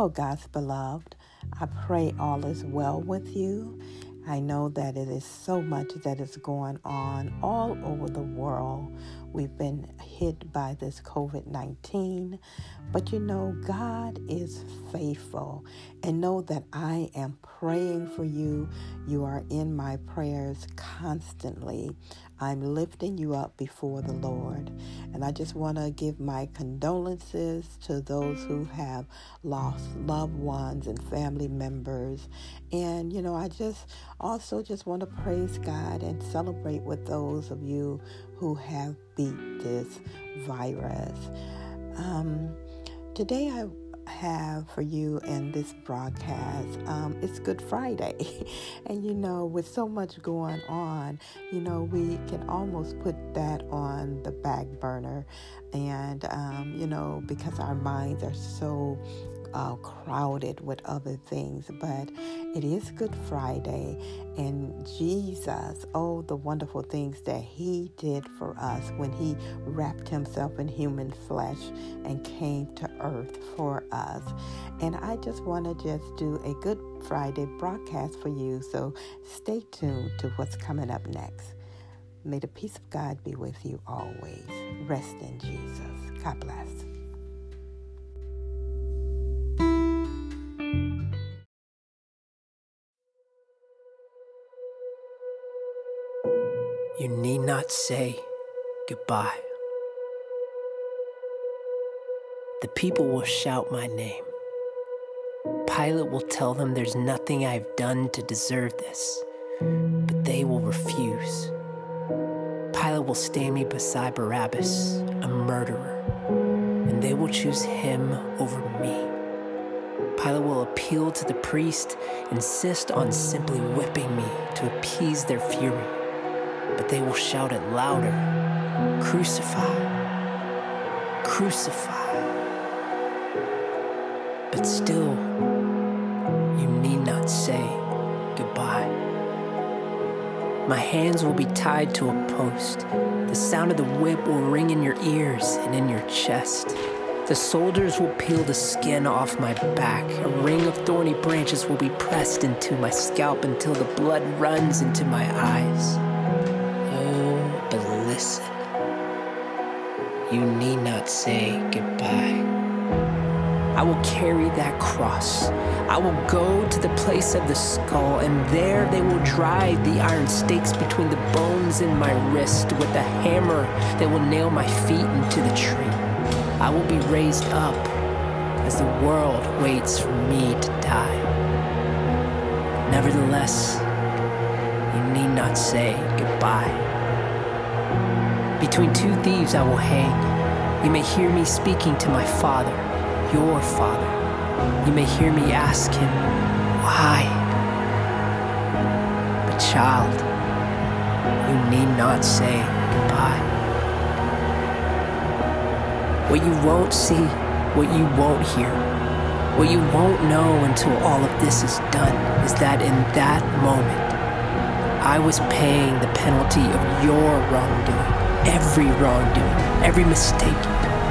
Hello, God's beloved. I pray all is well with you. I know that it is so much that is going on all over the world. We've been hit by this COVID 19, but you know, God is faithful. And know that I am praying for you. You are in my prayers constantly. I'm lifting you up before the Lord. And I just want to give my condolences to those who have lost loved ones and family members. And, you know, I just also just want to praise God and celebrate with those of you who have beat this virus. Um, today I have for you in this broadcast. Um, it's Good Friday. and you know, with so much going on, you know, we can almost put that on the back burner. And, um, you know, because our minds are so uh, crowded with other things, but it is Good Friday, and Jesus, oh, the wonderful things that He did for us when He wrapped Himself in human flesh and came to earth for us. And I just want to just do a Good Friday broadcast for you, so stay tuned to what's coming up next. May the peace of God be with you always. Rest in Jesus. God bless. Say goodbye. The people will shout my name. Pilate will tell them there's nothing I've done to deserve this, but they will refuse. Pilate will stand me beside Barabbas, a murderer, and they will choose him over me. Pilate will appeal to the priest, insist on simply whipping me to appease their fury but they will shout it louder Crucify! Crucify! But still, you need not say goodbye. My hands will be tied to a post. The sound of the whip will ring in your ears and in your chest. The soldiers will peel the skin off my back. A ring of thorny branches will be pressed into my scalp until the blood runs into my eyes You need not say goodbye. I will carry that cross. I will go to the place of the skull, and there they will drive the iron stakes between the bones in my wrist. With a hammer, they will nail my feet into the tree. I will be raised up as the world waits for me to die. Nevertheless, you need not say goodbye. Between two thieves I will hang. You may hear me speaking to my father, your father. You may hear me ask him, Why? But, child, you need not say goodbye. What you won't see, what you won't hear, what you won't know until all of this is done is that in that moment, I was paying the penalty of your wrongdoing every wrongdoing, every mistake,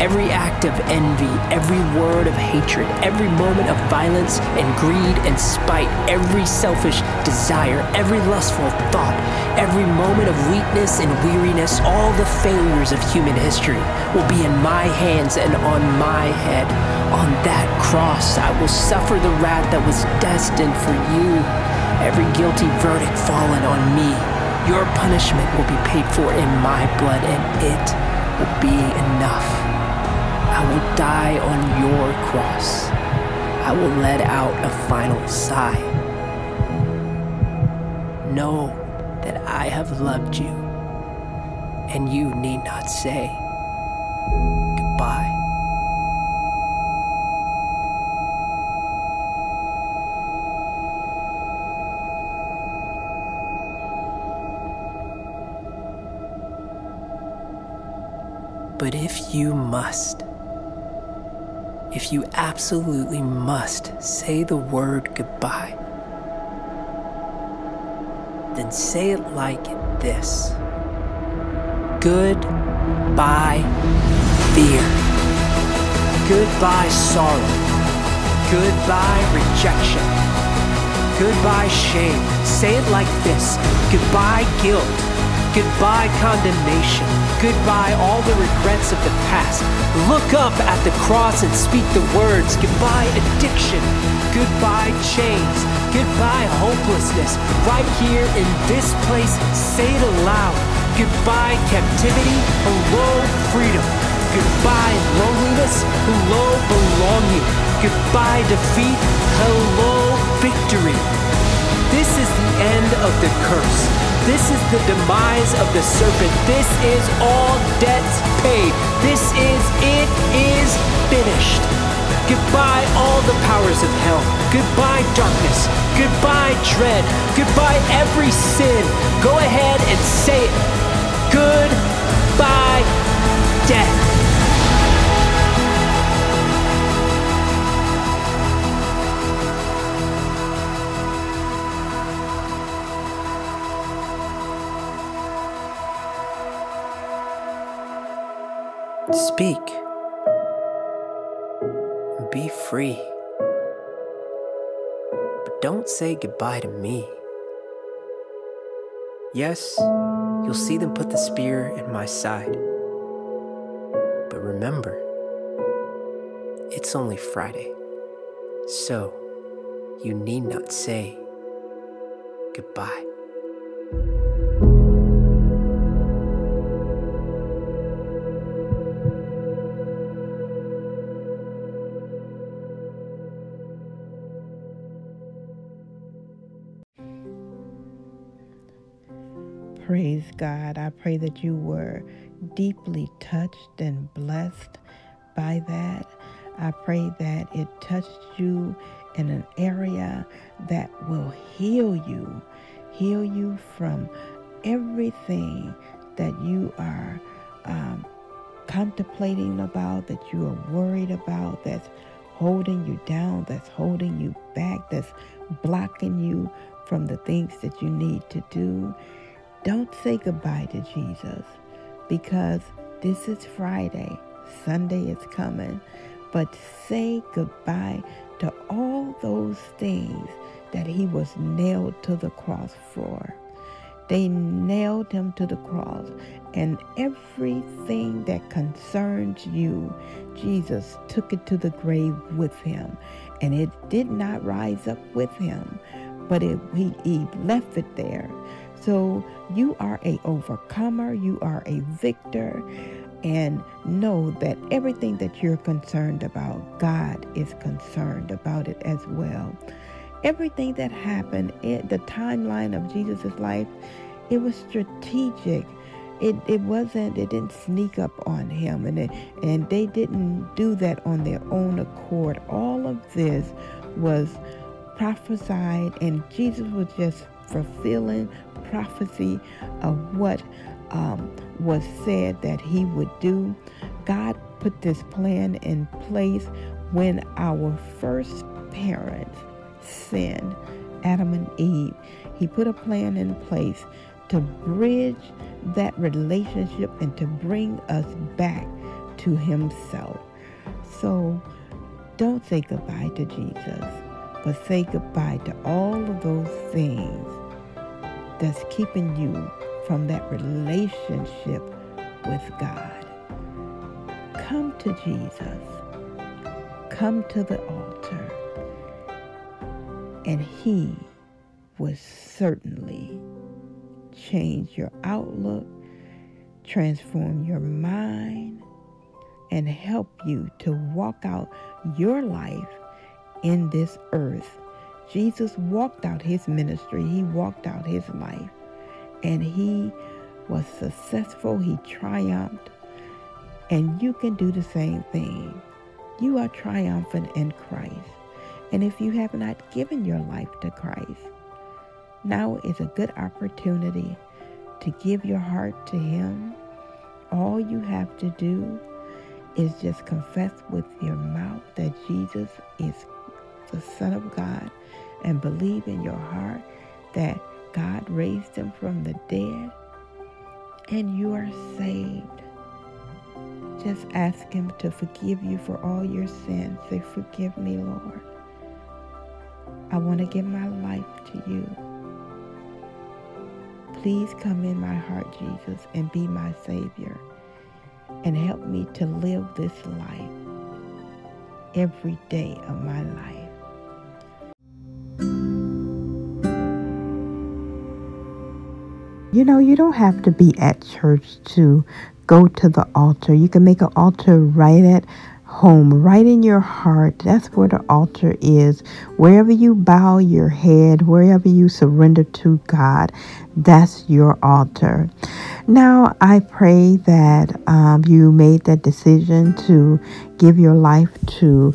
every act of envy, every word of hatred, every moment of violence and greed and spite, every selfish desire, every lustful thought, every moment of weakness and weariness, all the failures of human history will be in my hands and on my head. On that cross, I will suffer the wrath that was destined for you, every guilty verdict fallen on me your punishment will be paid for in my blood, and it will be enough. I will die on your cross. I will let out a final sigh. Know that I have loved you, and you need not say goodbye. But if you must, if you absolutely must say the word goodbye, then say it like this Goodbye, fear. Goodbye, sorrow. Goodbye, rejection. Goodbye, shame. Say it like this Goodbye, guilt. Goodbye, condemnation. Goodbye, all the regrets of the past. Look up at the cross and speak the words. Goodbye, addiction. Goodbye, chains. Goodbye, hopelessness. Right here in this place, say it aloud. Goodbye, captivity. Hello, freedom. Goodbye, loneliness. Hello, belonging. Goodbye, defeat. Hello, victory. This is the end of the curse. This is the demise of the serpent. This is all debts paid. This is, it is finished. Goodbye, all the powers of hell. Goodbye, darkness. Goodbye, dread. Goodbye, every sin. Go ahead and say it. Goodbye, death. Speak. Be free. But don't say goodbye to me. Yes, you'll see them put the spear in my side. But remember, it's only Friday. So, you need not say goodbye. God. I pray that you were deeply touched and blessed by that. I pray that it touched you in an area that will heal you, heal you from everything that you are um, contemplating about, that you are worried about, that's holding you down, that's holding you back, that's blocking you from the things that you need to do. Don't say goodbye to Jesus because this is Friday. Sunday is coming. But say goodbye to all those things that he was nailed to the cross for. They nailed him to the cross, and everything that concerns you, Jesus took it to the grave with him. And it did not rise up with him, but it, he, he left it there so you are a overcomer, you are a victor, and know that everything that you're concerned about, God is concerned about it as well. Everything that happened, in the timeline of Jesus' life, it was strategic. It, it wasn't, it didn't sneak up on him, and, it, and they didn't do that on their own accord. All of this was prophesied, and Jesus was just fulfilling prophecy of what um, was said that he would do. God put this plan in place when our first parents sinned, Adam and Eve. He put a plan in place to bridge that relationship and to bring us back to Himself. So don't say goodbye to Jesus, but say goodbye to all of those things that's keeping you from that relationship with God. Come to Jesus. Come to the altar. And He will certainly change your outlook, transform your mind, and help you to walk out your life in this earth Jesus walked out his ministry, he walked out his life, and he was successful, he triumphed. And you can do the same thing. You are triumphant in Christ. And if you have not given your life to Christ, now is a good opportunity to give your heart to Him. All you have to do is just confess with your mouth that Jesus is the Son of God and believe in your heart that God raised him from the dead and you are saved. Just ask him to forgive you for all your sins. Say, Forgive me, Lord. I want to give my life to you. Please come in my heart, Jesus, and be my Savior and help me to live this life every day of my life. You know, you don't have to be at church to go to the altar. You can make an altar right at home, right in your heart. That's where the altar is. Wherever you bow your head, wherever you surrender to God, that's your altar. Now, I pray that um, you made that decision to give your life to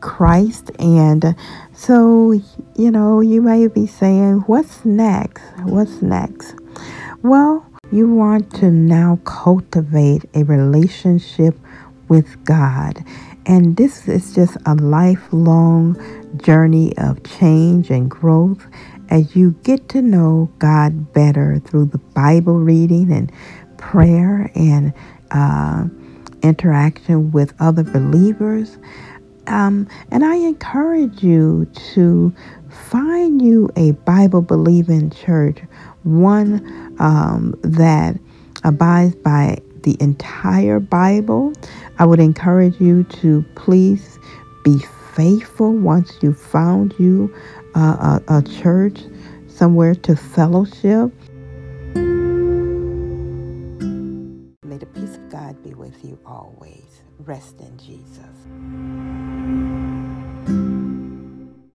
Christ. And so, you know, you may be saying, What's next? What's next? Well, you want to now cultivate a relationship with God. And this is just a lifelong journey of change and growth as you get to know God better through the Bible reading and prayer and uh, interaction with other believers. Um, and I encourage you to find you a Bible believing church one um, that abides by the entire Bible. I would encourage you to please be faithful once you found you uh, a, a church somewhere to fellowship. May the peace of God be with you always. Rest in Jesus.